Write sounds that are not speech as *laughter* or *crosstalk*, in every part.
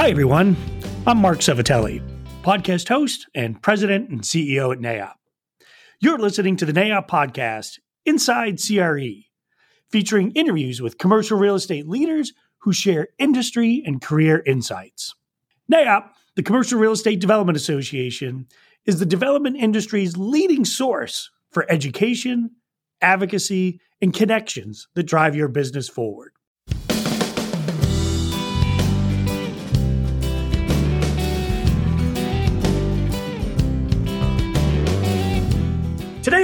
Hi, everyone. I'm Marc Selvitelli, podcast host and president and CEO at NAIOP. You're listening to the NAIOP podcast, Inside CRE, featuring interviews with commercial real estate leaders who share industry and career insights. NAIOP, the Commercial Real Estate Development Association, is the development industry's leading source for education, advocacy, and connections that drive your business forward.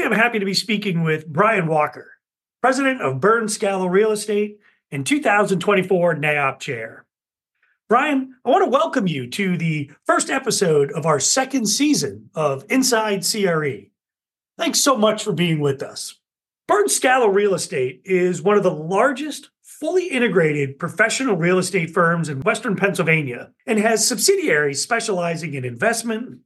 I'm happy to be speaking with Brian Walker, president of Burns Scalo Real Estate and 2024 NAIOP chair. Brian, I want to welcome you to the first episode of our second season of Inside CRE. Thanks so much for being with us. Burns Scalo Real Estate is one of the largest fully integrated professional real estate firms in Western Pennsylvania and has subsidiaries specializing in investment,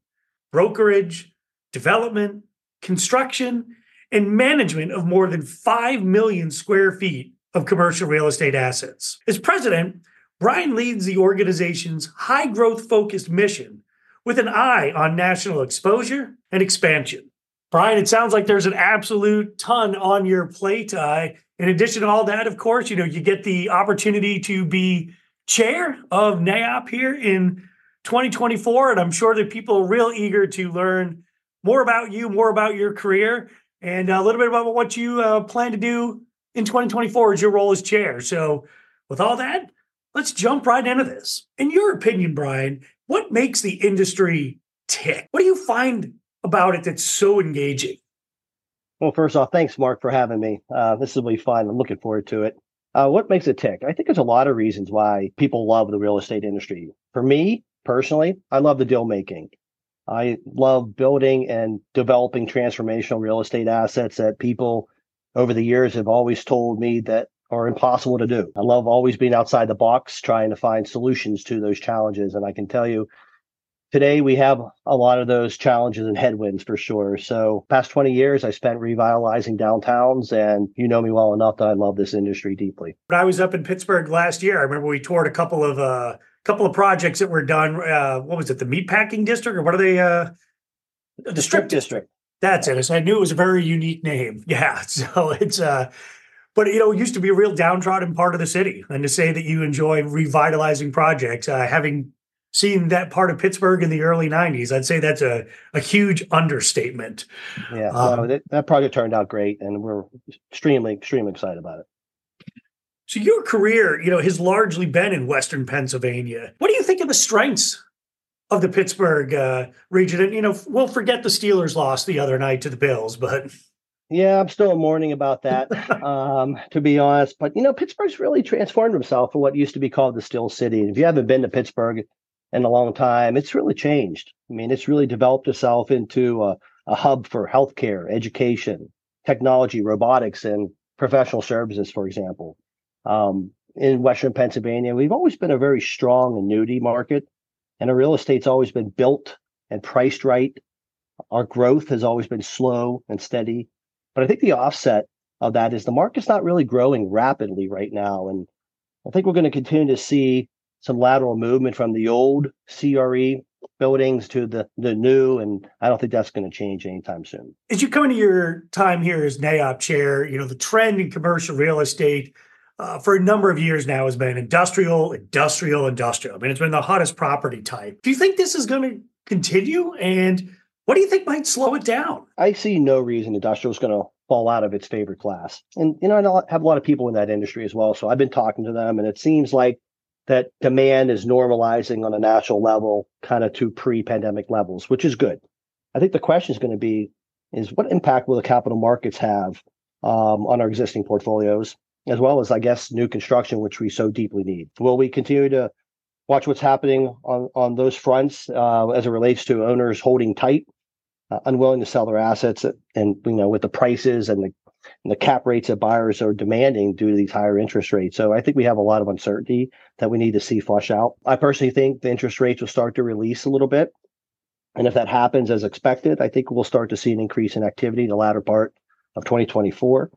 brokerage, development, construction, and management of more than 5 million square feet of commercial real estate assets. As president, Brian leads the organization's high growth focused mission with an eye on national exposure and expansion. Brian, it sounds like there's an absolute ton on your plate. Uh, in addition to all that, of course, you know, you get the opportunity to be chair of NAIOP here in 2024. And I'm sure that people are real eager to learn more about you, more about your career, and a little bit about what you uh, plan to do in 2024 as your role as chair. So, with all that, let's jump right into this. In your opinion, Brian, what makes the industry tick? What do you find about it that's so engaging? Well, first off, thanks, Marc, for having me. Uh, this will be fun. I'm looking forward to it. Uh, what makes it tick? I think there's a lot of reasons why people love the real estate industry. For me personally, I love the deal making. I love building and developing transformational real estate assets that people over the years have always told me that are impossible to do. I love always being outside the box, trying to find solutions to those challenges. And I can tell you, today we have a lot of those challenges and headwinds for sure. So, past 20 years, I spent revitalizing downtowns, and you know me well enough that I love this industry deeply. I was up in Pittsburgh last year, I remember we toured a couple of uh, couple of projects that were done. Uh, what was it, the meatpacking district, or what are they? Uh, the, strip, district. district. That's it. I knew it was a very unique name. *laughs* Yeah. So it's uh but you know, it used to be a real downtrodden part of the city. And to say that you enjoy revitalizing projects, uh, having seen that part of Pittsburgh in the early 90s, I'd say that's a, a huge understatement. Yeah, um, no, that, that project turned out great and we're extremely, extremely excited about it. So your career, you know, has largely been in Western Pennsylvania. What do you think of the strengths of the Pittsburgh uh, region. And, you know, we'll forget the Steelers lost the other night to the Bills, but. Yeah, I'm still mourning about that, *laughs* um, to be honest. But, you know, Pittsburgh's really transformed himself for what used to be called the Steel City. And if you haven't been to Pittsburgh in a long time, it's really changed. I mean, it's really developed itself into a, a hub for healthcare, education, technology, robotics, and professional services, for example. Um, in Western Pennsylvania, we've always been a very strong annuity market and our real estate's always been built and priced right. Our growth has always been slow and steady. But I think the offset of that is the market's not really growing rapidly right now. And I think we're going to continue to see some lateral movement from the old CRE buildings to the the new, and I don't think that's going to change anytime soon. As you come into your time here as NAIOP chair, you know the trend in commercial real estate uh, for a number of years now has been industrial, industrial, industrial. I mean, it's been the hottest property type. Do you think this is going to continue? And what do you think might slow it down? I see no reason industrial is going to fall out of its favorite class. And, you know, I have a lot of people in that industry as well. So I've been talking to them, and it seems like that demand is normalizing on a national level, kind of to pre pandemic levels, which is good. I think the question is going to be is what impact will the capital markets have um, on our existing portfolios? As well as, I guess, new construction, which we so deeply need. Will we continue to watch what's happening on, on those fronts uh, as it relates to owners holding tight, uh, unwilling to sell their assets, and you know with the prices and the and the cap rates that buyers are demanding due to these higher interest rates. So I think we have a lot of uncertainty that we need to see flush out. I personally think the interest rates will start to release a little bit. And if that happens as expected, I think we'll start to see an increase in activity in the latter part of 2024.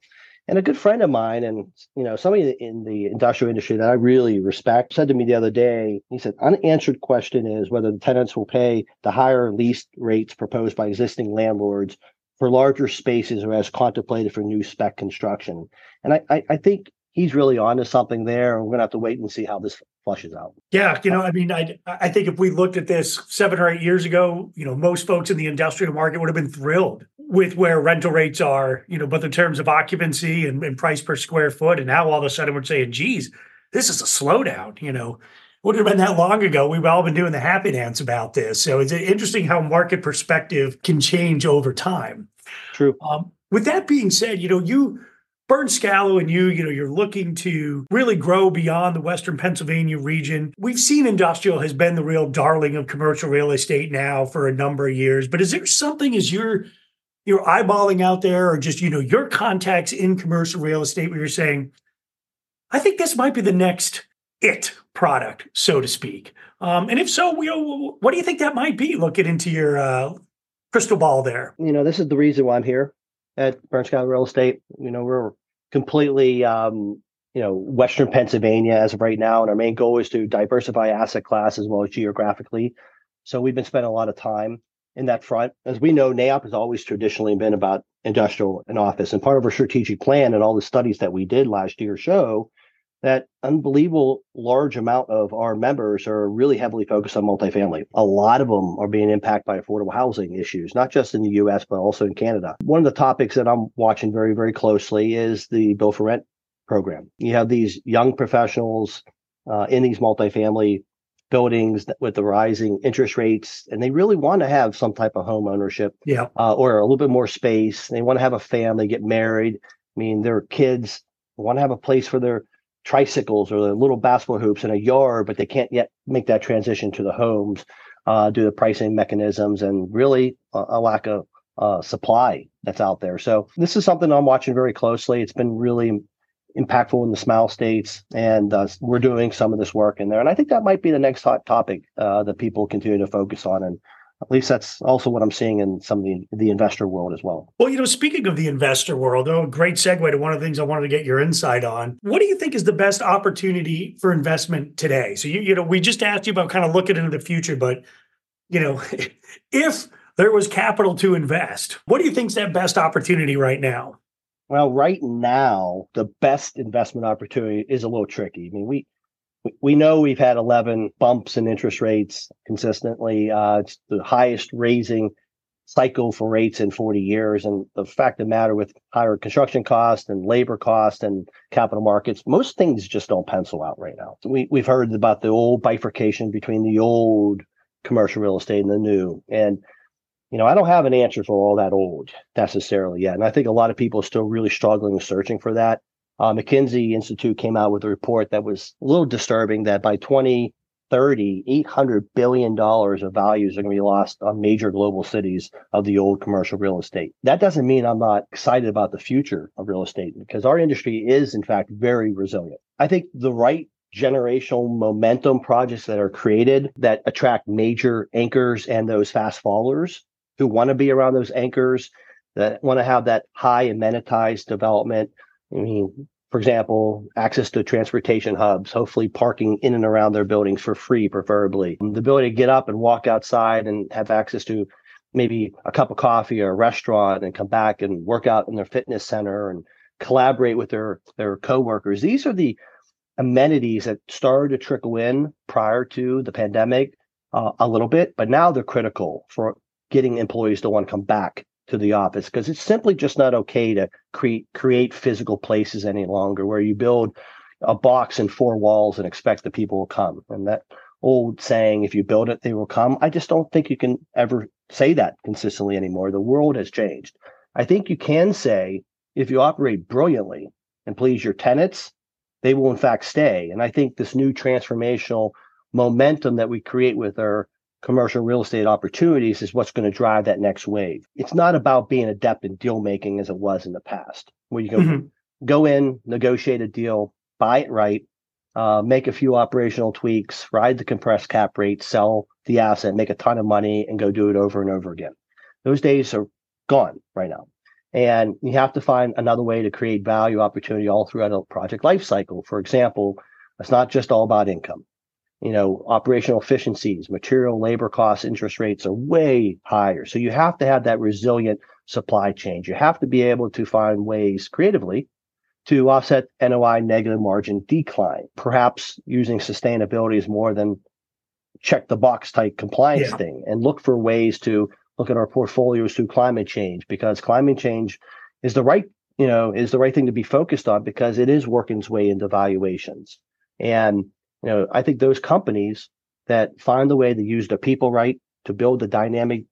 And a good friend of mine, and you know, somebody in the industrial industry that I really respect, said to me the other day, he said, unanswered question is whether the tenants will pay the higher lease rates proposed by existing landlords for larger spaces or as contemplated for new spec construction. And I, I, I think he's really onto something there. We're gonna have to wait and see how this flushes out. Yeah, you know, I mean, I I think if we looked at this seven or eight years ago, you know, most folks in the industrial market would have been thrilled with where rental rates are, you know, but in terms of occupancy and, and price per square foot, and now all of a sudden we're saying, geez, this is a slowdown, you know. Wouldn't have been that long ago. We've all been doing the happy dance about this. So it's interesting how market perspective can change over time. True. Um, with that being said, you know, you Burns Scalo and you, you know, you're looking to really grow beyond the Western Pennsylvania region. We've seen industrial has been the real darling of commercial real estate now for a number of years. But is there something as you're you're eyeballing out there, or just you know your contacts in commercial real estate where you're saying, I think this might be the next it product, so to speak. Um, and if so, you know, what do you think that might be? Looking into your uh, crystal ball there. You know, this is the reason why I'm here at Burns Scalo Real Estate. You know, we're completely, um, you know, Western Pennsylvania as of right now, and our main goal is to diversify asset class as well as geographically. So we've been spending a lot of time in that front. As we know, NAIOP has always traditionally been about industrial and office, and part of our strategic plan and all the studies that we did last year show that unbelievable large amount of our members are really heavily focused on multifamily. A lot of them are being impacted by affordable housing issues, not just in the US, but also in Canada. One of the topics that I'm watching very, very closely is the build-for-rent program. You have these young professionals uh, in these multifamily buildings with the rising interest rates, and they really want to have some type of home ownership yeah. Uh, or a little bit more space. They want to have a family, get married. I mean, their kids want to have a place for their tricycles or the little basketball hoops in a yard, but they can't yet make that transition to the homes uh, due to pricing mechanisms and really a, a lack of uh, supply that's out there. So this is something I'm watching very closely. It's been really impactful in the smile states, and uh, we're doing some of this work in there. And I think that might be the next hot topic uh, that people continue to focus on and at least that's also what I'm seeing in some of the, the investor world as well. Well, you know, speaking of the investor world, oh, great segue to one of the things I wanted to get your insight on. What do you think is the best opportunity for investment today? So, you, you know, we just asked you about kind of looking into the future, but, you know, *laughs* if there was capital to invest, what do you think is that best opportunity right now? Well, right now, the best investment opportunity is a little tricky. I mean, we we know we've had 11 bumps in interest rates consistently. Uh, it's the highest raising cycle for rates in 40 years. And the fact of the matter with higher construction costs and labor costs and capital markets, most things just don't pencil out right now. We, we've heard about the old bifurcation between the old commercial real estate and the new. And, you know, I don't have an answer for all that old necessarily yet. And I think a lot of people are still really struggling and searching for that uh, McKinsey Institute came out with a report that was a little disturbing that by 2030, $800 billion of values are going to be lost on major global cities of the old commercial real estate. That doesn't mean I'm not excited about the future of real estate because our industry is, in fact, very resilient. I think the right generational momentum projects that are created that attract major anchors and those fast followers who want to be around those anchors that want to have that high amenitized development I mean, for example, access to transportation hubs, hopefully parking in and around their buildings for free, preferably. The ability to get up and walk outside and have access to maybe a cup of coffee or a restaurant and come back and work out in their fitness center and collaborate with their their coworkers. These are the amenities that started to trickle in prior to the pandemic uh, a little bit, but now they're critical for getting employees to want to come back to the office because it's simply just not okay to create create physical places any longer where you build a box and four walls and expect the people will come. And that old saying, if you build it, they will come. I just don't think you can ever say that consistently anymore. The world has changed. I think you can say if you operate brilliantly and please your tenants, they will in fact stay. And I think this new transformational momentum that we create with our commercial real estate opportunities is what's going to drive that next wave. It's not about being adept in deal making as it was in the past, where you can mm-hmm. go in, negotiate a deal, buy it right, uh, make a few operational tweaks, ride the compressed cap rate, sell the asset, make a ton of money, and go do it over and over again. Those days are gone right now. And you have to find another way to create value opportunity all throughout a project life cycle. For example, it's not just all about income. You know, operational efficiencies, material, labor costs, interest rates are way higher. So you have to have that resilient supply chain. You have to be able to find ways creatively to offset NOI negative margin decline. Perhaps using sustainability is more than check the box type compliance yeah. thing and look for ways to look at our portfolios through climate change because climate change is the right you know is the right thing to be focused on because it is working its way into valuations and you know i think those companies that find the way to use the people right to build the dynamic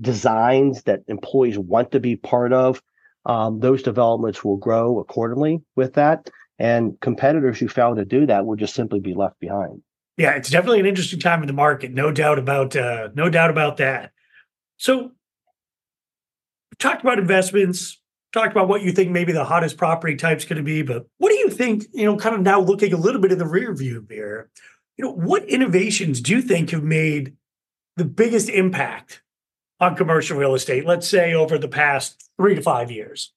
designs that employees want to be part of um, those developments will grow accordingly with that. And competitors who fail to do that will just simply be left behind. Yeah it's definitely an interesting time in the market no doubt about uh, no doubt about that. So, we talked about investments, talked about what you think maybe the hottest property type's going to be, but what do you think, you know, kind of now looking a little bit in the rear view mirror, you know, what innovations do you think have made the biggest impact on commercial real estate, let's say over the past three to five years?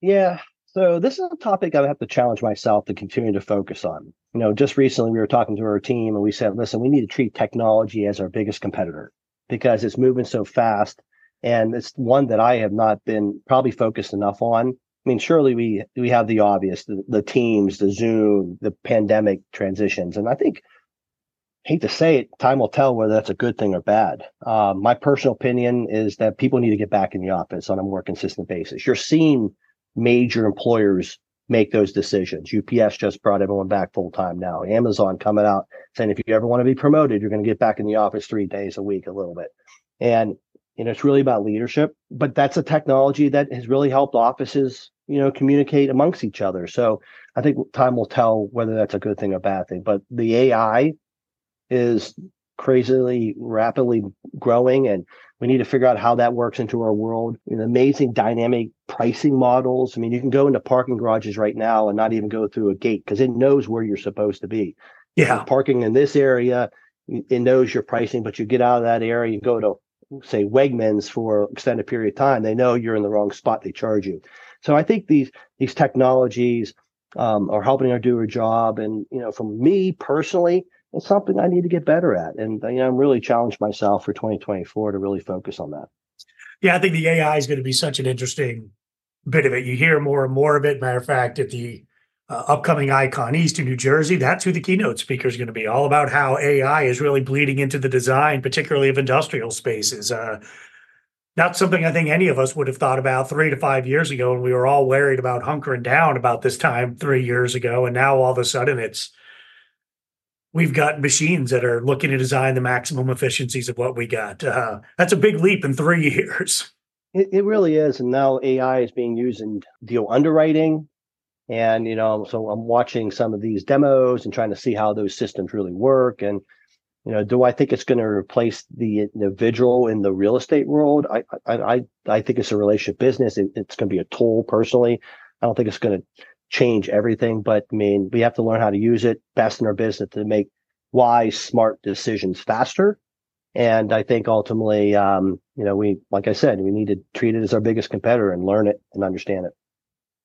Yeah. So this is a topic I have to challenge myself to continue to focus on. You know, just recently we were talking to our team and we said, listen, we need to treat technology as our biggest competitor because it's moving so fast. And it's one that I have not been probably focused enough on. I mean, surely we we have the obvious, the, the teams, the Zoom, the pandemic transitions, and I think hate to say it, time will tell whether that's a good thing or bad. Uh, my personal opinion is that people need to get back in the office on a more consistent basis. You're seeing major employers make those decisions. UPS just brought everyone back full time now. Amazon coming out saying if you ever want to be promoted, you're going to get back in the office three days a week, a little bit. And you know, it's really about leadership. But that's a technology that has really helped offices, you know, communicate amongst each other. So I think time will tell whether that's a good thing or bad thing. But the AI is crazily rapidly growing and we need to figure out how that works into our world. You know, amazing dynamic pricing models. I mean, you can go into parking garages right now and not even go through a gate because it knows where you're supposed to be. Yeah. parking in this area, it knows your pricing, but you get out of that area, you go to say Wegmans for extended period of time, they know you're in the wrong spot, they charge you. So I think these these technologies um, are helping her do her job. And you know, for me personally, it's something I need to get better at. And you know, I'm really challenged myself for 2024 to really focus on that. Yeah, I think the AI is going to be such an interesting bit of it. You hear more and more of it. Matter of fact, at the uh, upcoming I.CON East in New Jersey, that's who the keynote speaker is going to be. All about how AI is really bleeding into the design, particularly of industrial spaces. Uh, not something I think any of us would have thought about three to five years ago, and we were all worried about hunkering down about this time three years ago. And now all of a sudden, it's we've got machines that are looking to design the maximum efficiencies of what we got. Uh, that's a big leap in three *laughs* years. It, it, really is. And now AI is being used in deal underwriting. And, you know, so I'm watching some of these demos and trying to see how those systems really work. And, you know, do I think it's going to replace the individual in the real estate world? I, I, I, think it's a relationship business. It, it's going to be a tool personally. I don't think it's going to change everything, but I mean, we have to learn how to use it best in our business to make wise, smart decisions faster. And I think ultimately, um, you know, we, like I said, we need to treat it as our biggest competitor and learn it and understand it.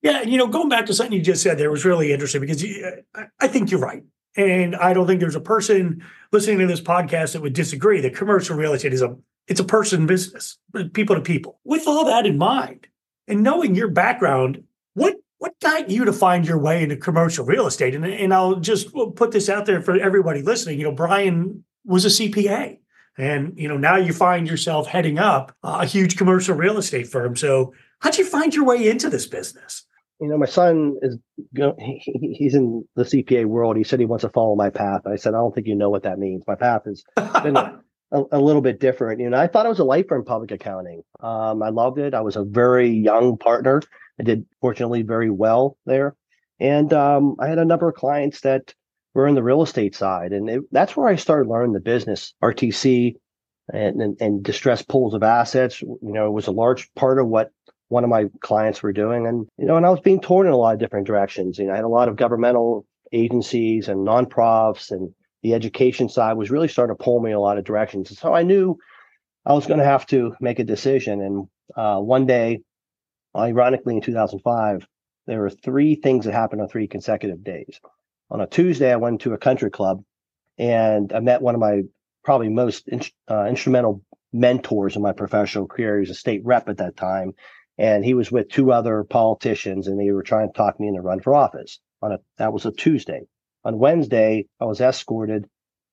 Yeah, you know, going back to something you just said there was really interesting because you, I think you're right. And I don't think there's a person listening to this podcast that would disagree that commercial real estate is a it's a person business, people to people. With all that in mind, and knowing your background, what what got you to find your way into commercial real estate? And, and I'll just put this out there for everybody listening. You know, Brian was a CPA. And you know now you find yourself heading up a huge commercial real estate firm. So how'd you find your way into this business? You know, my son is he's in the CPA world. He said he wants to follow my path. I said I don't think you know what that means. My path has been *laughs* a, a, little bit different. You know, I thought I was a lifer in public accounting. Um, I loved it. I was a very young partner I did fortunately very well there. And um, I had a number of clients that were in the real estate side. And it, that's where I started learning the business, RTC and, and, and distressed pools of assets. You know, it was a large part of what one of my clients were doing. And, you know, and I was being torn in a lot of different directions. You know, I had a lot of governmental agencies and nonprofits and the education side was really starting to pull me in a lot of directions. So I knew I was going to have to make a decision. And uh, one day ironically, in 2005, there were three things that happened on three consecutive days. On a Tuesday, I went to a country club and I met one of my probably most in, uh, instrumental mentors in my professional career. He was a state rep at that time, and he was with two other politicians, and they were trying to talk me into run for office. On a that was a Tuesday. On Wednesday, I was escorted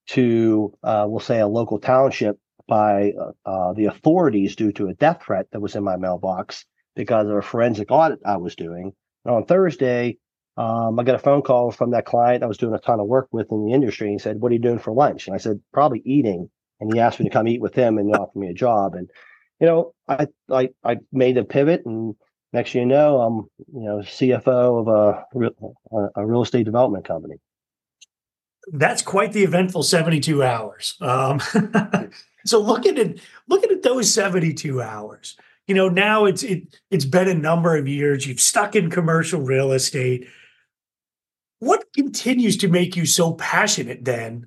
to, uh, we'll say, a local township by uh, uh, the authorities due to a death threat that was in my mailbox because of a forensic audit I was doing. And on Thursday, um, I got a phone call from that client I was doing a ton of work with in the industry. And he said, "What are you doing for lunch?" And I said, "Probably eating." And he asked me to come eat with him and offer me a job. And you know, I I, I made a pivot, and next you know, I'm you know CFO of a a real estate development company that's quite the eventful 72 hours. Um, *laughs* so looking at looking at those 72 hours, you know, now it's it it's been a number of years. You've stuck in commercial real estate. What continues to make you so passionate then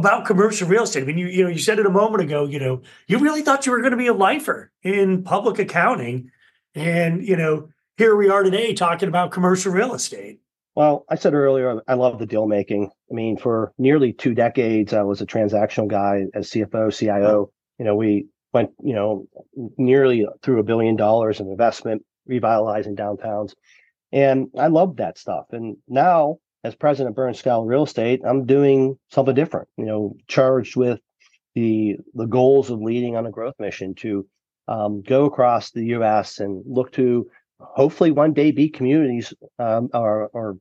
about commercial real estate? I mean, you you know, you said it a moment ago, you know, you really thought you were going to be a lifer in public accounting. And, you know, here we are today talking about commercial real estate. Well, I said earlier, I love the deal making. I mean, for nearly two decades, I was a transactional guy as CFO, CIO. You know, we went, you know, nearly through a billion dollars of investment, revitalizing downtowns. And I loved that stuff. And now, as president of Burns Scalo Real Estate, I'm doing something different, you know, charged with the the goals of leading on a growth mission to um, go across the US and look to hopefully one day be communities um, or, or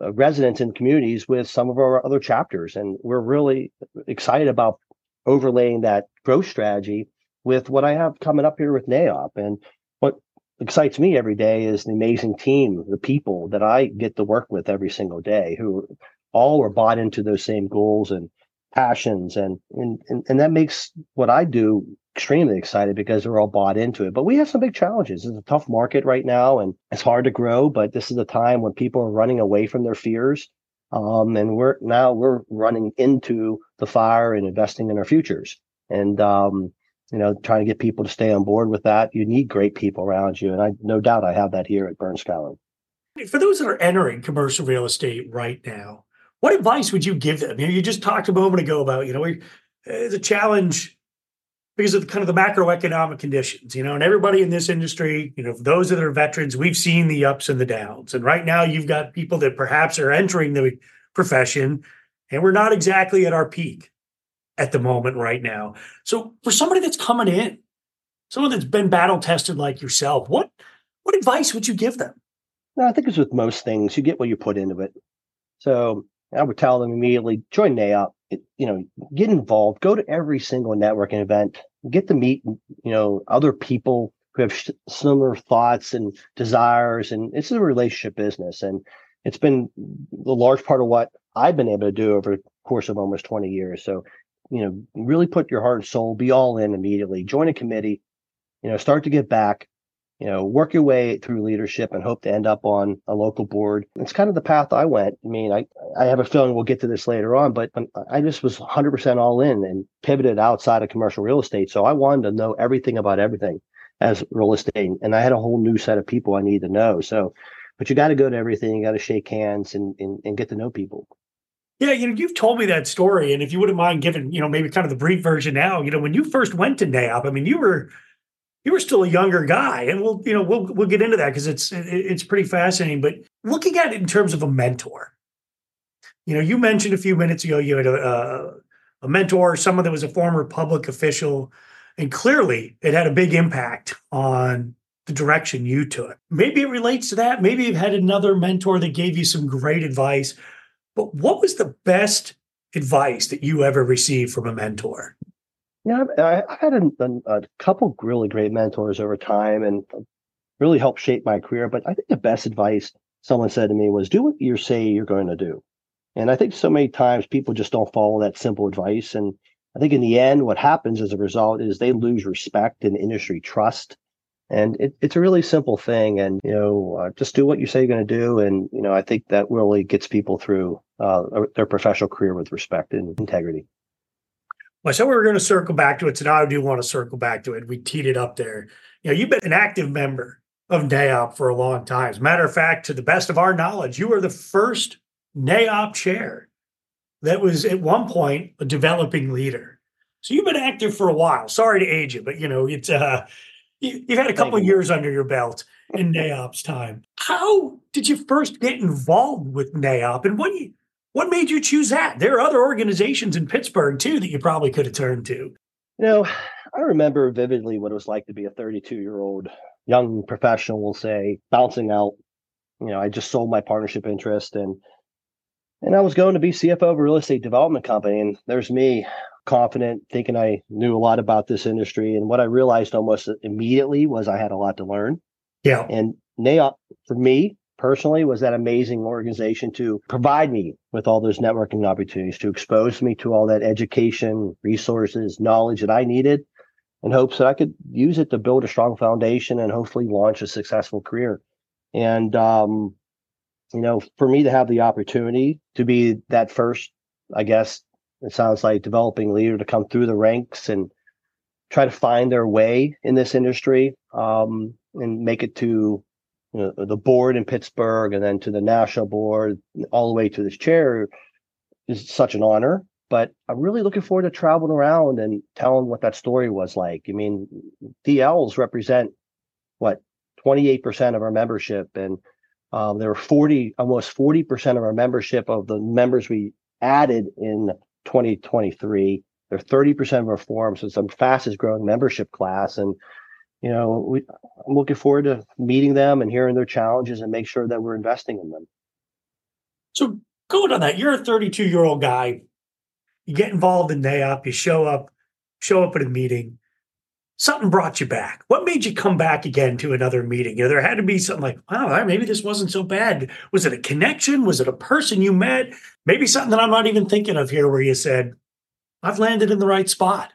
uh, residents in communities with some of our other chapters. And we're really excited about overlaying that growth strategy with what I have coming up here with NAIOP And excites me every day is the amazing team, the people that I get to work with every single day who all are bought into those same goals and passions and, and and and that makes what I do extremely excited because they're all bought into it. But we have some big challenges. It's a tough market right now and it's hard to grow, but this is a time when people are running away from their fears. Um, and we're now we're running into the fire and investing in our futures. And um, you know, trying to get people to stay on board with that. You need great people around you. And I no doubt I have that here at Burns Scalo. For those that are entering commercial real estate right now, what advice would you give them? You know, you just talked a moment ago about, you know, uh, the challenge because of the, kind of the macroeconomic conditions, you know, and everybody in this industry, you know, those that are veterans, we've seen the ups and the downs. And right now you've got people that perhaps are entering the profession and we're not exactly at our peak at the moment right now. So for somebody that's coming in, someone that's been battle tested like yourself, what what advice would you give them? No, I think it's with most things. You get what you put into it. So I would tell them immediately join NAIOP. You know, get involved. Go to every single networking event. Get to meet you know other people who have similar thoughts and desires, and it's a relationship business. And it's been a large part of what I've been able to do over the course of almost 20 years. So, you know, really put your heart and soul, be all in immediately. Join a committee. You know, start to give back you know, work your way through leadership and hope to end up on a local board. It's kind of the path I went. I mean, I, I have a feeling we'll get to this later on, but um, I just was 100% all in and pivoted outside of commercial real estate. So I wanted to know everything about everything as real estate. And I had a whole new set of people I need to know. So, but you got to go to everything. You got to shake hands and, and, and get to know people. Yeah, you know, you've told me that story, and if you wouldn't mind giving, you know, maybe kind of the brief version now, you know, when you first went to NAIOP, I mean, you were you were still a younger guy, and we'll you know we'll we'll get into that because it's it's pretty fascinating. But looking at it in terms of a mentor, you know, you mentioned a few minutes ago you had a, a mentor, someone that was a former public official, and clearly it had a big impact on the direction you took. Maybe it relates to that. Maybe you've had another mentor that gave you some great advice. But what was the best advice that you ever received from a mentor? Yeah, I, I had a, a, a, couple really great mentors over time and really helped shape my career. But I think the best advice someone said to me was do what you say you're going to do. And I think so many times people just don't follow that simple advice. And I think in the end, what happens as a result is they lose respect and industry trust. And it, it's a really simple thing. And, you know, uh, just do what you say you're going to do. And, you know, I think that really gets people through uh, their professional career with respect and integrity. Well, so we are going to circle back to it. So now I do want to circle back to it. We teed it up there. You know, you've been an active member of NAIOP for a long time. As a matter of fact, to the best of our knowledge, you were the first NAIOP chair that was at one point a developing leader. So you've been active for a while. Sorry to age you, but you know it's uh, you, have had a couple of years under your belt in *laughs* NAIOP's time. How did you first get involved with NAIOP, and what you, what made you choose that? There are other organizations in Pittsburgh too that you probably could have turned to. You know, I remember vividly what it was like to be a 32 year old young professional, we'll say, bouncing out. You know, I just sold my partnership interest and and I was going to be CFO of a real estate development company. And there's me, confident, thinking I knew a lot about this industry. And what I realized almost immediately was I had a lot to learn. Yeah. And NAIOP, for me personally, was that amazing organization to provide me with all those networking opportunities, to expose me to all that education, resources, knowledge that I needed in hopes that I could use it to build a strong foundation and hopefully launch a successful career. And, um, you know, for me to have the opportunity to be that first, I guess it sounds like developing leader to come through the ranks and try to find their way in this industry um, and make it to you know, the board in Pittsburgh and then to the national board, all the way to this chair is such an honor. But I'm really looking forward to traveling around and telling what that story was like. I mean, DLs represent what 28% of our membership, and um, there were 40, almost 40% of our membership of the members we added in 2023. They're 30% of our forums. So it's the fastest growing membership class. And, you know, we, I'm looking forward to meeting them and hearing their challenges and make sure that we're investing in them. So going on that, you're a 32 year old guy. You get involved in NAIOP, you show up, show up at a meeting something brought you back. What made you come back again to another meeting? You know, there had to be something like, wow, maybe this wasn't so bad. Was it a connection? Was it a person you met? Maybe something that I'm not even thinking of here where you said, I've landed in the right spot.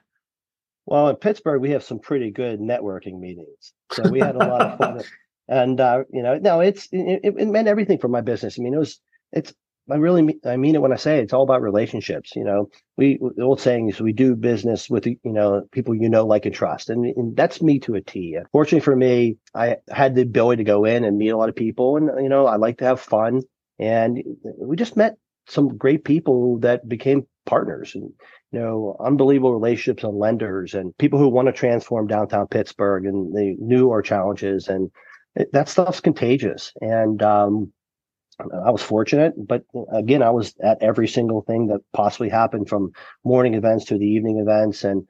Well, in Pittsburgh, we have some pretty good networking meetings. So we had a lot of fun. *laughs* And, uh, you know, no, it's, it, it meant everything for my business. I mean, it was, it's, I really I mean it when I say it. it's all about relationships. You know, we the old saying is we do business with you know people you know, like and trust, and, and that's me to a T. Fortunately for me, I had the ability to go in and meet a lot of people, and you know, I like to have fun, and we just met some great people that became partners, and you know, unbelievable relationships on lenders and people who want to transform downtown Pittsburgh, and they knew our challenges, and it, that stuff's contagious, and um, I was fortunate, but again, I was at every single thing that possibly happened from morning events to the evening events. And,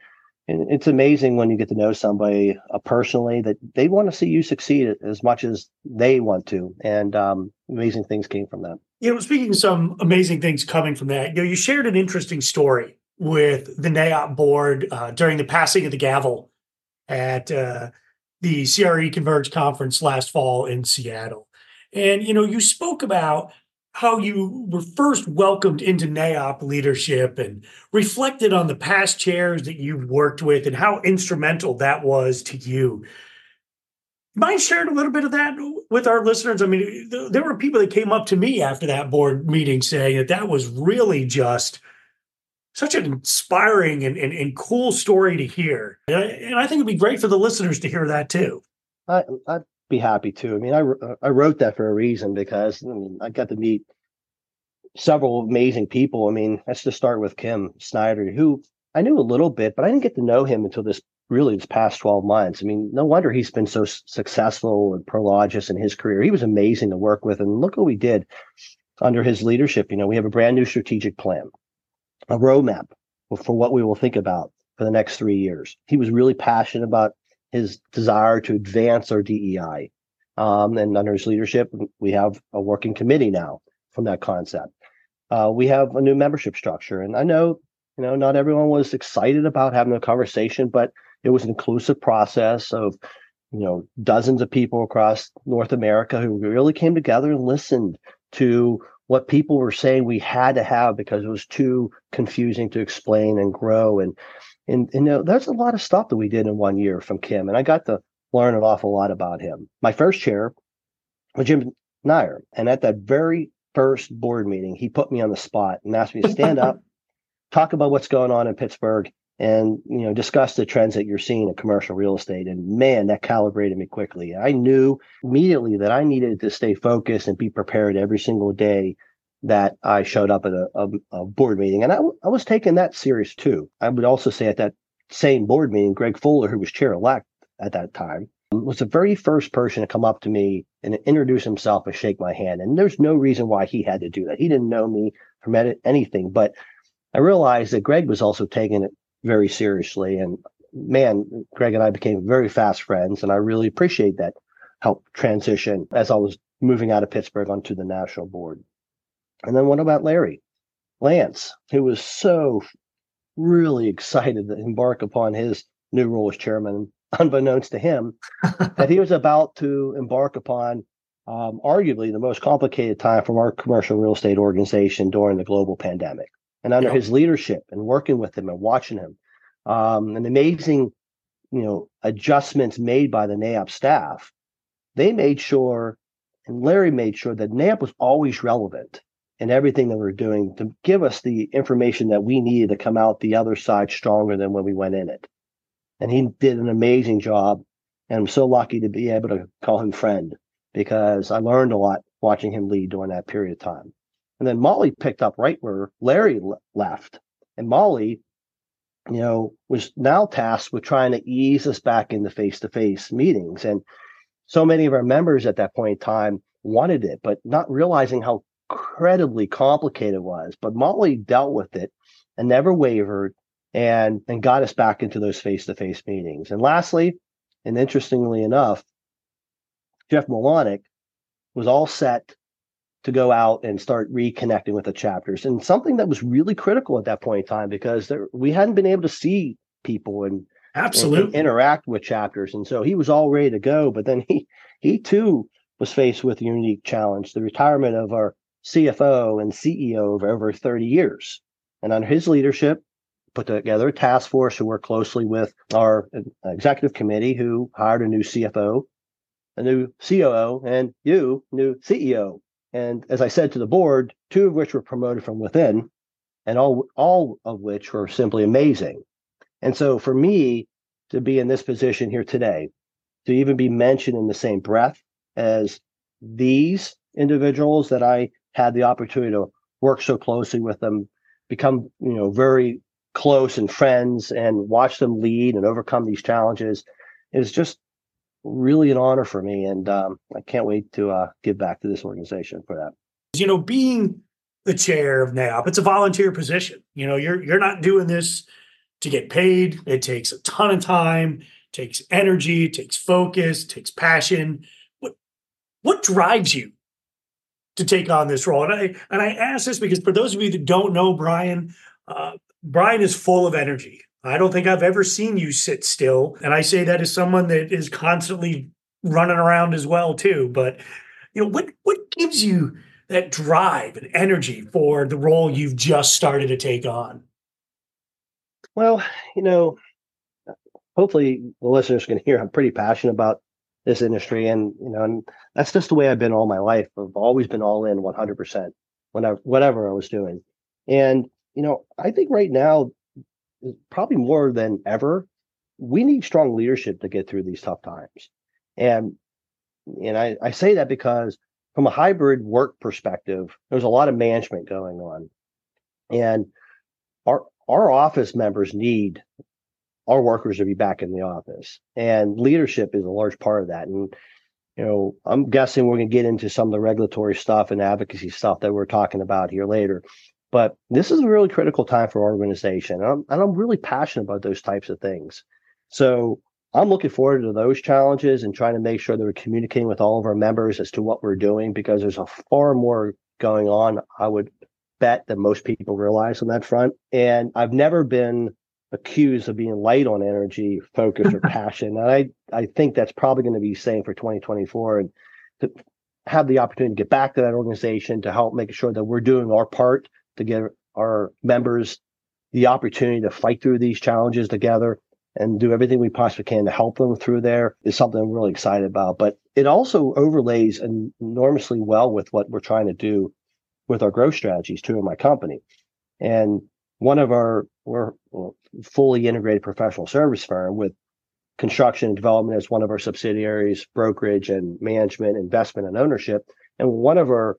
and it's amazing when you get to know somebody uh, personally that they want to see you succeed as much as they want to. And um, amazing things came from that. You know, speaking of some amazing things coming from that, you know, you shared an interesting story with the NAIOP board uh, during the passing of the gavel at uh, the CRE Converge conference last fall in Seattle. And you know, you spoke about how you were first welcomed into NAIOP leadership and reflected on the past chairs that you've worked with and how instrumental that was to you. Mind sharing a little bit of that with our listeners? I mean, there were people that came up to me after that board meeting saying that that was really just such an inspiring and, and, and cool story to hear. And I, and I, think it'd be great for the listeners to hear that too. I, I be happy to. I mean, I I wrote that for a reason because I mean I got to meet several amazing people. I mean, let's just start with Kim Snyder, who I knew a little bit, but I didn't get to know him until this really this past 12 months. I mean, no wonder he's been so successful and Prologis in his career. He was amazing to work with. And look what we did under his leadership. You know, we have a brand new strategic plan, a roadmap for what we will think about for the next three years. He was really passionate about his desire to advance our DEI. Um, and under his leadership, we have a working committee now from that concept. Uh, we have a new membership structure, and I know, you know, not everyone was excited about having a conversation, but it was an inclusive process of, you know, dozens of people across North America who really came together and listened to what people were saying we had to have because it was too confusing to explain and grow. And and, and you know, there's a lot of stuff that we did in one year from Kim, and I got to learn an awful lot about him. My first chair was Jim Neyer, and at that very first board meeting, he put me on the spot and asked me to stand up, *laughs* talk about what's going on in Pittsburgh, and you know discuss the trends that you're seeing in commercial real estate and man that calibrated me quickly i knew immediately that i needed to stay focused and be prepared every single day that i showed up at a, a, a board meeting and I, I was taking that serious too i would also say at that same board meeting greg fuller who was chair elect at that time was the very first person to come up to me and introduce himself and shake my hand and there's no reason why he had to do that he didn't know me from anything but I realized that Greg was also taking it very seriously. And man, Greg and I became very fast friends, and I really appreciate that help transition as I was moving out of Pittsburgh onto the national board. And then what about Larry? Lance, who was so really excited to embark upon his new role as chairman, unbeknownst to him, *laughs* that he was about to embark upon um, arguably the most complicated time from our commercial real estate organization during the global pandemic. And under his leadership and working with him and watching him um, and amazing you know adjustments made by the NAIOP staff they made sure and larry made sure that NAIOP was always relevant in everything that we are doing to give us the information that we needed to come out the other side stronger than when we went in it and he did an amazing job and i'm so lucky to be able to call him friend because i learned a lot watching him lead during that period of time and then Molly picked up right where Larry left. And Molly, you know, was now tasked with trying to ease us back into face to face meetings. And so many of our members at that point in time wanted it, but not realizing how incredibly complicated it was. But Molly dealt with it and never wavered and, and got us back into those face to face meetings. And lastly, and interestingly enough, Jeff Malonick was all set to go out and start reconnecting with the chapters and something that was really critical at that point in time because there, we hadn't been able to see people and absolutely and, and interact with chapters and so he was all ready to go but then he he too was faced with a unique challenge the retirement of our cfo and ceo of over 30 years and under his leadership put together a task force who worked closely with our executive committee who hired a new cfo a new coo and you new ceo and as I said to the board, two of which were promoted from within, and all all of which were simply amazing. And so for me to be in this position here today, to even be mentioned in the same breath as these individuals that I had the opportunity to work so closely with them, become, you know, very close and friends and watch them lead and overcome these challenges is just really an honor for me, and um, I can't wait to uh, give back to this organization for that. You know, being the chair of NAIOP, it's a volunteer position. You know, you're you're not doing this to get paid. It takes a ton of time, takes energy, takes focus, takes passion. What what drives you to take on this role? And I and I ask this because for those of you that don't know Brian, uh, Brian is full of energy. I don't think I've ever seen you sit still. And I say that as someone that is constantly running around as well too. But you know, what what gives you that drive and energy for the role you've just started to take on? Well, you know, hopefully the listeners can hear I'm pretty passionate about this industry and you know, and that's just the way I've been all my life. I've always been all in 100% whenever whatever I was doing. And you know, I think right now uh, probably more than ever, we need strong leadership to get through these tough times. And and I, I say that because from a hybrid work perspective, there's a lot of management going on. And our our office members need our workers to be back in the office. And leadership is a large part of that. And you know, I'm guessing we're going to get into some of the regulatory stuff and advocacy stuff that we're talking about here later. But this is a really critical time for our organization. And I'm, and I'm really passionate about those types of things. So I'm looking forward to those challenges and trying to make sure that we're communicating with all of our members as to what we're doing because there's a far more going on, I would bet, than most people realize on that front. And I've never been accused of being light on energy, focus, or *laughs* passion. And I, I think that's probably going to be the same for 2024. And to have the opportunity to get back to that organization to help make sure that we're doing our part to give our members the opportunity to fight through these challenges together and do everything we possibly can to help them through there is something I'm really excited about. But it also overlays enormously well with what we're trying to do with our growth strategies too in my company. And one of our we're fully integrated professional service firm with construction and development as one of our subsidiaries, brokerage and management, investment and ownership. And one of our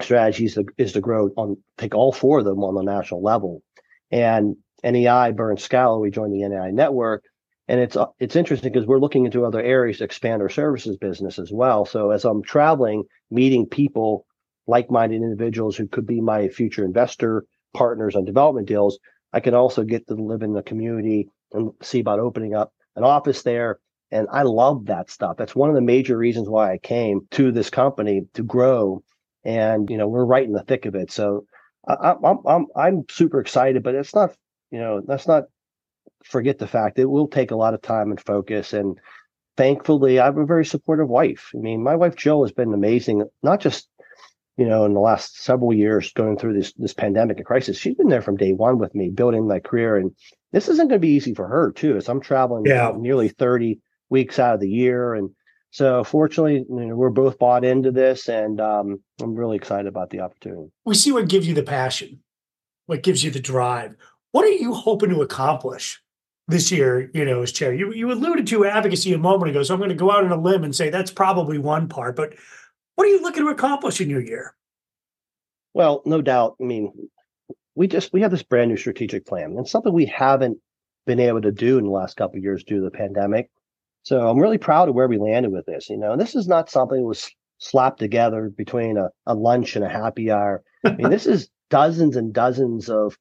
strategies is to grow on take all four of them on the national level. And NAI, Burns Scalo, we joined the NAI network. And it's it's interesting because we're looking into other areas to expand our services business as well. So as I'm traveling, meeting people, like-minded individuals who could be my future investor partners on development deals, I can also get to live in the community and see about opening up an office there. And I love that stuff. That's one of the major reasons why I came to this company to grow. And you know, we're right in the thick of it. So I, I'm I'm I'm super excited, but it's not you know that's not forget the fact it will take a lot of time and focus. And thankfully, I have a very supportive wife. I mean, my wife Jill has been amazing, not just you know in the last several years going through this this pandemic and crisis. She's been there from day one with me, building my career. And this isn't going to be easy for her too, as I'm traveling yeah. nearly 30 weeks out of the year and so fortunately, you know, we're both bought into this, and um, I'm really excited about the opportunity. We see what gives you the passion, what gives you the drive. What are you hoping to accomplish this year, you know, as chair. You you alluded to advocacy a moment ago, so I'm going to go out on a limb and say that's probably one part. But what are you looking to accomplish in your year? Well, no doubt. I mean, we just we have this brand new strategic plan, and something we haven't been able to do in the last couple of years due to the pandemic. So I'm really proud of where we landed with this. You know, and this is not something that was slapped together between a, a lunch and a happy hour. I mean, this is dozens and dozens of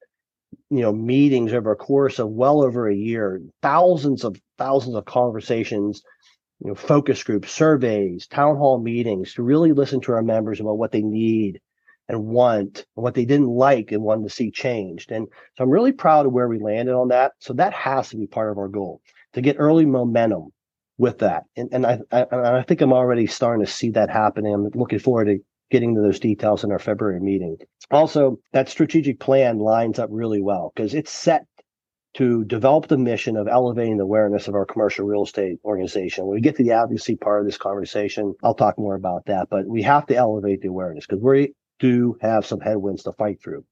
you know meetings over a course of well over a year thousands of thousands of conversations you know focus groups surveys town hall meetings to really listen to our members about what they need and want and what they didn't like and wanted to see changed. And so i'm really proud of where we landed on that. So that has to be part of our goal to get early momentum with that. And, and I, I, I think i'm already starting to see that happening. I'm looking forward to getting to those details in our February meeting. Also, that strategic plan lines up really well because it's set to develop the mission of elevating the awareness of our commercial real estate organization. When we get to the advocacy part of this conversation, I'll talk more about that, but we have to elevate the awareness because we do have some headwinds to fight through.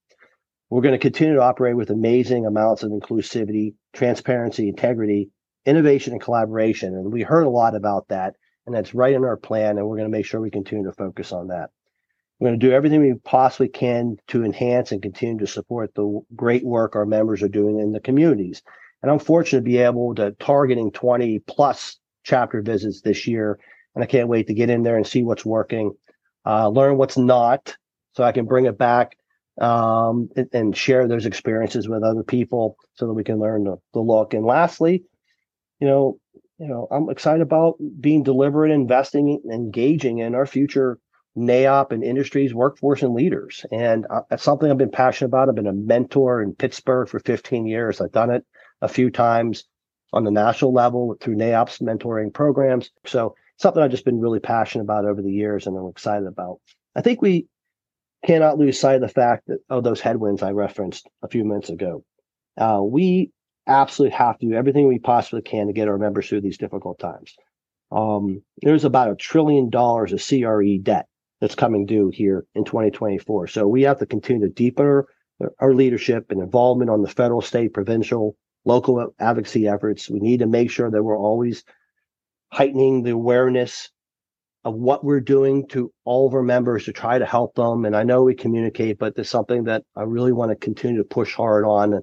We're going to continue to operate with amazing amounts of inclusivity, transparency, integrity, innovation, and collaboration. And we heard a lot about that, and that's right in our plan. And we're going to make sure we continue to focus on that. We're going to do everything we possibly can to enhance and continue to support the great work our members are doing in the communities. And I'm fortunate to be able to targeting 20 plus chapter visits this year. And I can't wait to get in there and see what's working, uh, learn what's not, so I can bring it back um, and, and, share those experiences with other people so that we can learn the, the look. And lastly, you know, you know, I'm excited about being deliberate, investing, engaging in our future NAIOP and industries, workforce, and leaders. And uh, that's something I've been passionate about. I've been a mentor in Pittsburgh for 15 years. I've done it a few times on the national level through NAIOP's mentoring programs. So something I've just been really passionate about over the years and I'm excited about. I think we cannot lose sight of the fact that of those headwinds I referenced a few minutes ago. Uh, we absolutely have to do everything we possibly can to get our members through these difficult times. Um, there's about a trillion dollars of CRE debt that's coming due here in 2024. So we have to continue to deepen our, our leadership and involvement on the federal, state, provincial, local advocacy efforts. We need to make sure that we're always heightening the awareness of what we're doing to all of our members to try to help them. And I know we communicate, but there's something that I really want to continue to push hard on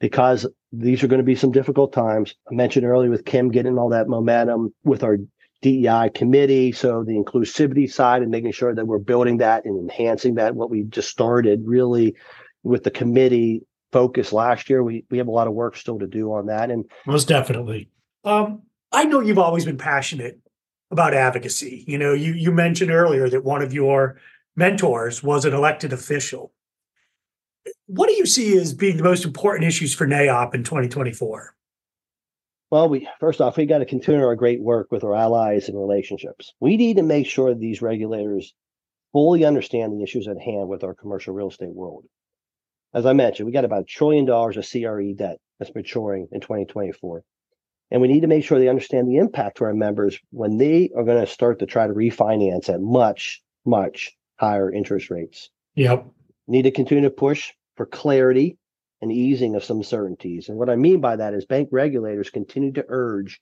because these are going to be some difficult times. I mentioned earlier with Kim getting all that momentum with our DEI committee. So the inclusivity side and making sure that we're building that and enhancing that. What we just started really with the committee focus last year. We we have a lot of work still to do on that. And most definitely. Um, I know you've always been passionate about advocacy. You know, you you mentioned earlier that one of your mentors was an elected official. What do you see as being the most important issues for NAIOP in 2024? Well, we first off, we got to continue our great work with our allies and relationships. We need to make sure that these regulators fully understand the issues at hand with our commercial real estate world. As I mentioned, we got about a trillion dollars of CRE debt that's maturing in 2024. And we need to make sure they understand the impact to our members when they are going to start to try to refinance at much, much higher interest rates. Yep. Need to continue to push for clarity and easing of some certainties. And what I mean by that is bank regulators continue to urge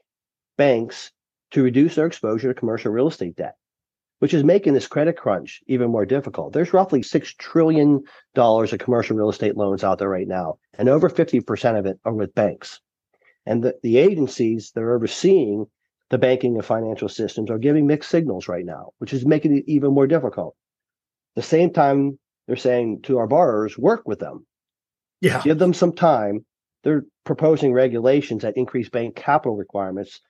banks to reduce their exposure to commercial real estate debt, which is making this credit crunch even more difficult. There's roughly $6 trillion of commercial real estate loans out there right now, and over 50% of it are with banks. And the, the agencies that are overseeing the banking and financial systems are giving mixed signals right now, which is making it even more difficult. At the same time, they're saying to our borrowers, work with them. Yeah. Give them some time. They're proposing regulations that increase bank capital requirements.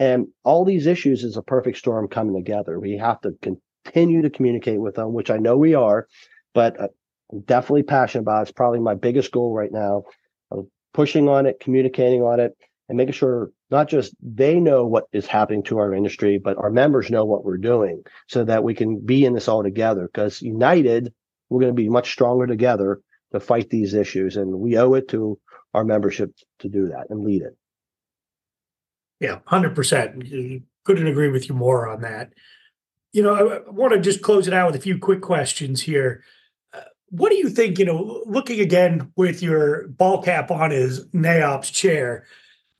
And all these issues is a perfect storm coming together. We have to continue to communicate with them, which I know we are, but uh, I'm definitely passionate about. It. It's probably my biggest goal right now of pushing on it, communicating on it, and making sure not just they know what is happening to our industry, but our members know what we're doing so that we can be in this all together. Because united, we're going to be much stronger together to fight these issues. And we owe it to our membership to do that and lead it. Yeah, 100%. Couldn't agree with you more on that. You know, I, I want to just close it out with a few quick questions here. Uh, what do you think, you know, looking again with your ball cap on as NAIOP's chair,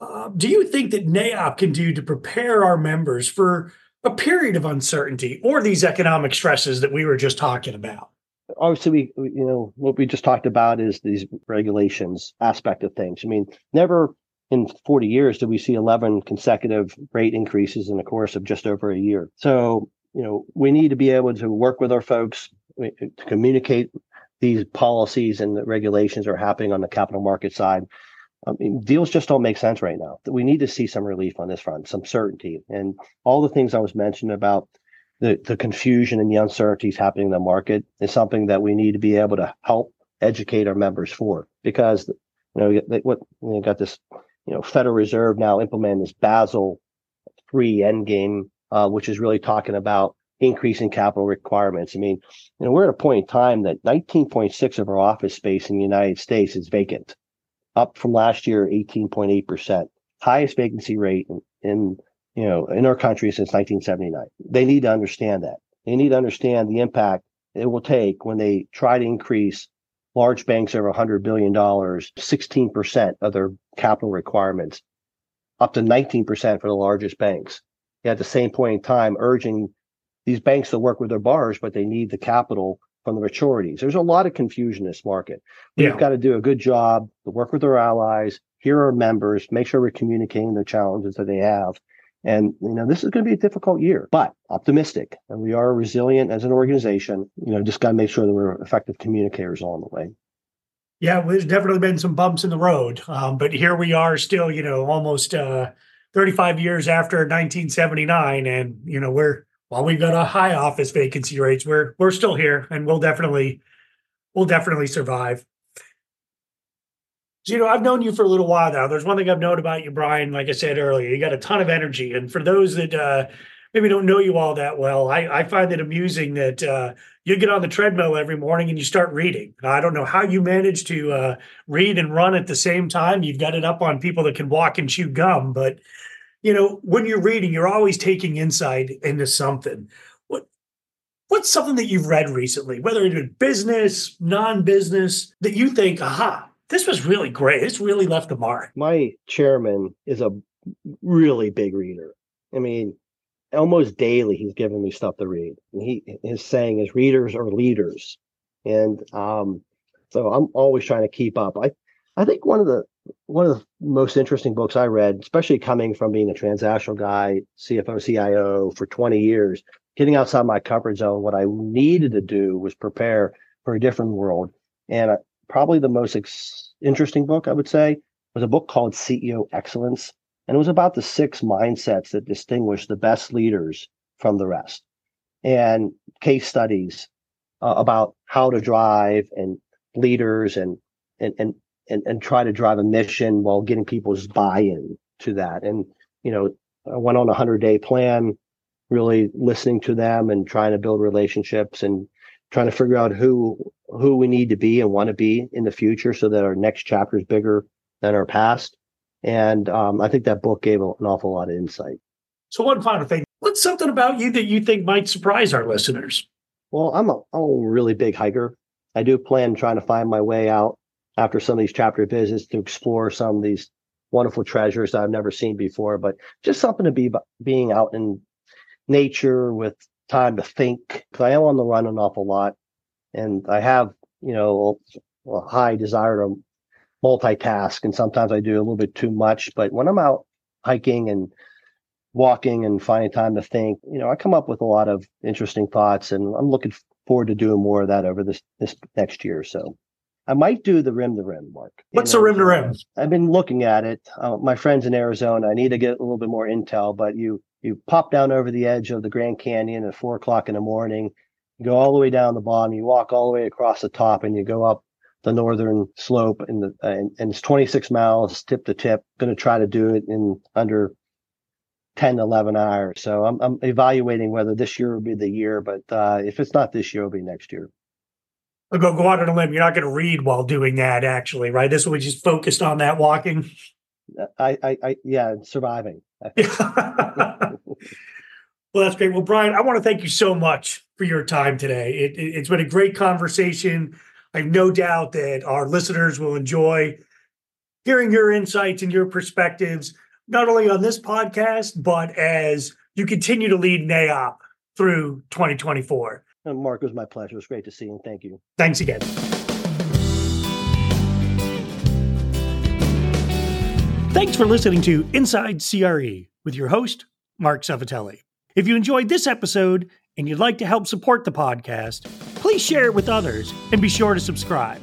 uh, do you think that NAIOP can do to prepare our members for a period of uncertainty or these economic stresses that we were just talking about? Obviously, we, you know, what we just talked about is these regulations aspect of things. I mean, never in 40 years did we see 11 consecutive rate increases in the course of just over a year. So, you know, we need to be able to work with our folks to communicate these policies and the regulations are happening on the capital market side I mean, deals just don't make sense right now. We need to see some relief on this front, some certainty, and all the things I was mentioning about the the confusion and the uncertainties happening in the market is something that we need to be able to help educate our members for. Because you know they, what you got this, you know, Federal Reserve now implementing this Basel three endgame, uh, which is really talking about increasing capital requirements. I mean, you know, we're at a point in time that 19.6 of our office space in the United States is vacant up from last year, 18.8%, highest vacancy rate in, in you know in our country since 1979. They need to understand that. They need to understand the impact it will take when they try to increase large banks over 100 billion dollars, 16% of their capital requirements, up to 19% for the largest banks. At the same point in time, urging these banks to work with their borrowers, but they need the capital from the maturities. There's a lot of confusion in this market. We've yeah. got to do a good job to work with our allies, hear our members, make sure we're communicating the challenges that they have. And you know, this is going to be a difficult year, but optimistic. And we are resilient as an organization. You know, just got to make sure that we're effective communicators along the way. Yeah, well, there's definitely been some bumps in the road, um, but here we are, still, you know, almost uh, 35 years after 1979, and you know, we're while we've got a high office vacancy rates, we're we're still here and we'll definitely we'll definitely survive. So, you know, I've known you for a little while now. There's one thing I've known about you, Brian. Like I said earlier, you got a ton of energy. And for those that uh, maybe don't know you all that well, I, I find it amusing that uh, you get on the treadmill every morning and you start reading. I don't know how you manage to uh, read and run at the same time. You've got it up on people that can walk and chew gum, but you know, when you're reading, you're always taking insight into something. What what's something that you've read recently, whether it it's business, non-business, that you think, aha, this was really great. This really left a mark. My chairman is a really big reader. I mean, almost daily he's giving me stuff to read. He his saying is readers are leaders. And um, so I'm always trying to keep up. I I think one of the one of the most interesting books I read, especially coming from being a transactional guy, CFO, CIO for 20 years, getting outside my comfort zone, what I needed to do was prepare for a different world. And probably the most ex- interesting book, I would say, was a book called CEO Excellence. And it was about the six mindsets that distinguish the best leaders from the rest and case studies uh, about how to drive and leaders and, and, and and, and try to drive a mission while getting people's buy-in to that. And, you know, I went on a hundred day plan, really listening to them and trying to build relationships and trying to figure out who who we need to be and want to be in the future so that our next chapter is bigger than our past. And um, I think that book gave an awful lot of insight. So one final thing, what's something about you that you think might surprise our listeners? Well, I'm a, I'm a really big hiker. I do plan trying to find my way out after some of these chapter visits to explore some of these wonderful treasures that I've never seen before. But just something to be being out in nature with time to think because I am on the run an awful lot, and I have you know a high desire to multitask, and sometimes I do a little bit too much. But when I'm out hiking and walking and finding time to think, you know, I come up with a lot of interesting thoughts, and I'm looking forward to doing more of that over this this next year. or So I might do the rim to rim, Marc. What's the rim to rim? I've been looking at it. Uh, my friends in Arizona. I need to get a little bit more intel, but you you pop down over the edge of the Grand Canyon at four o'clock in the morning. You go all the way down the bottom. You walk all the way across the top, and you go up the northern slope. And the and, and it's 26 miles tip to tip. Going to try to do it in under 10, 11 hours. So I'm, I'm evaluating whether this year will be the year, but uh, if it's not this year, it'll be next year. I'll go go out on a limb. You're not going to read while doing that, actually, right? This will be just focused on that walking. I, I, I yeah, surviving. *laughs* well, that's great. Well, Brian, I want to thank you so much for your time today. It, it, it's been a great conversation. I have no doubt that our listeners will enjoy hearing your insights and your perspectives, not only on this podcast, but as you continue to lead NAIOP through 2024. Uh, Marc, it was my pleasure. It was great to see you. And thank you. Thanks again. Thanks for listening to Inside CRE with your host, Marc Selvitelli. If you enjoyed this episode and you'd like to help support the podcast, please share it with others and be sure to subscribe.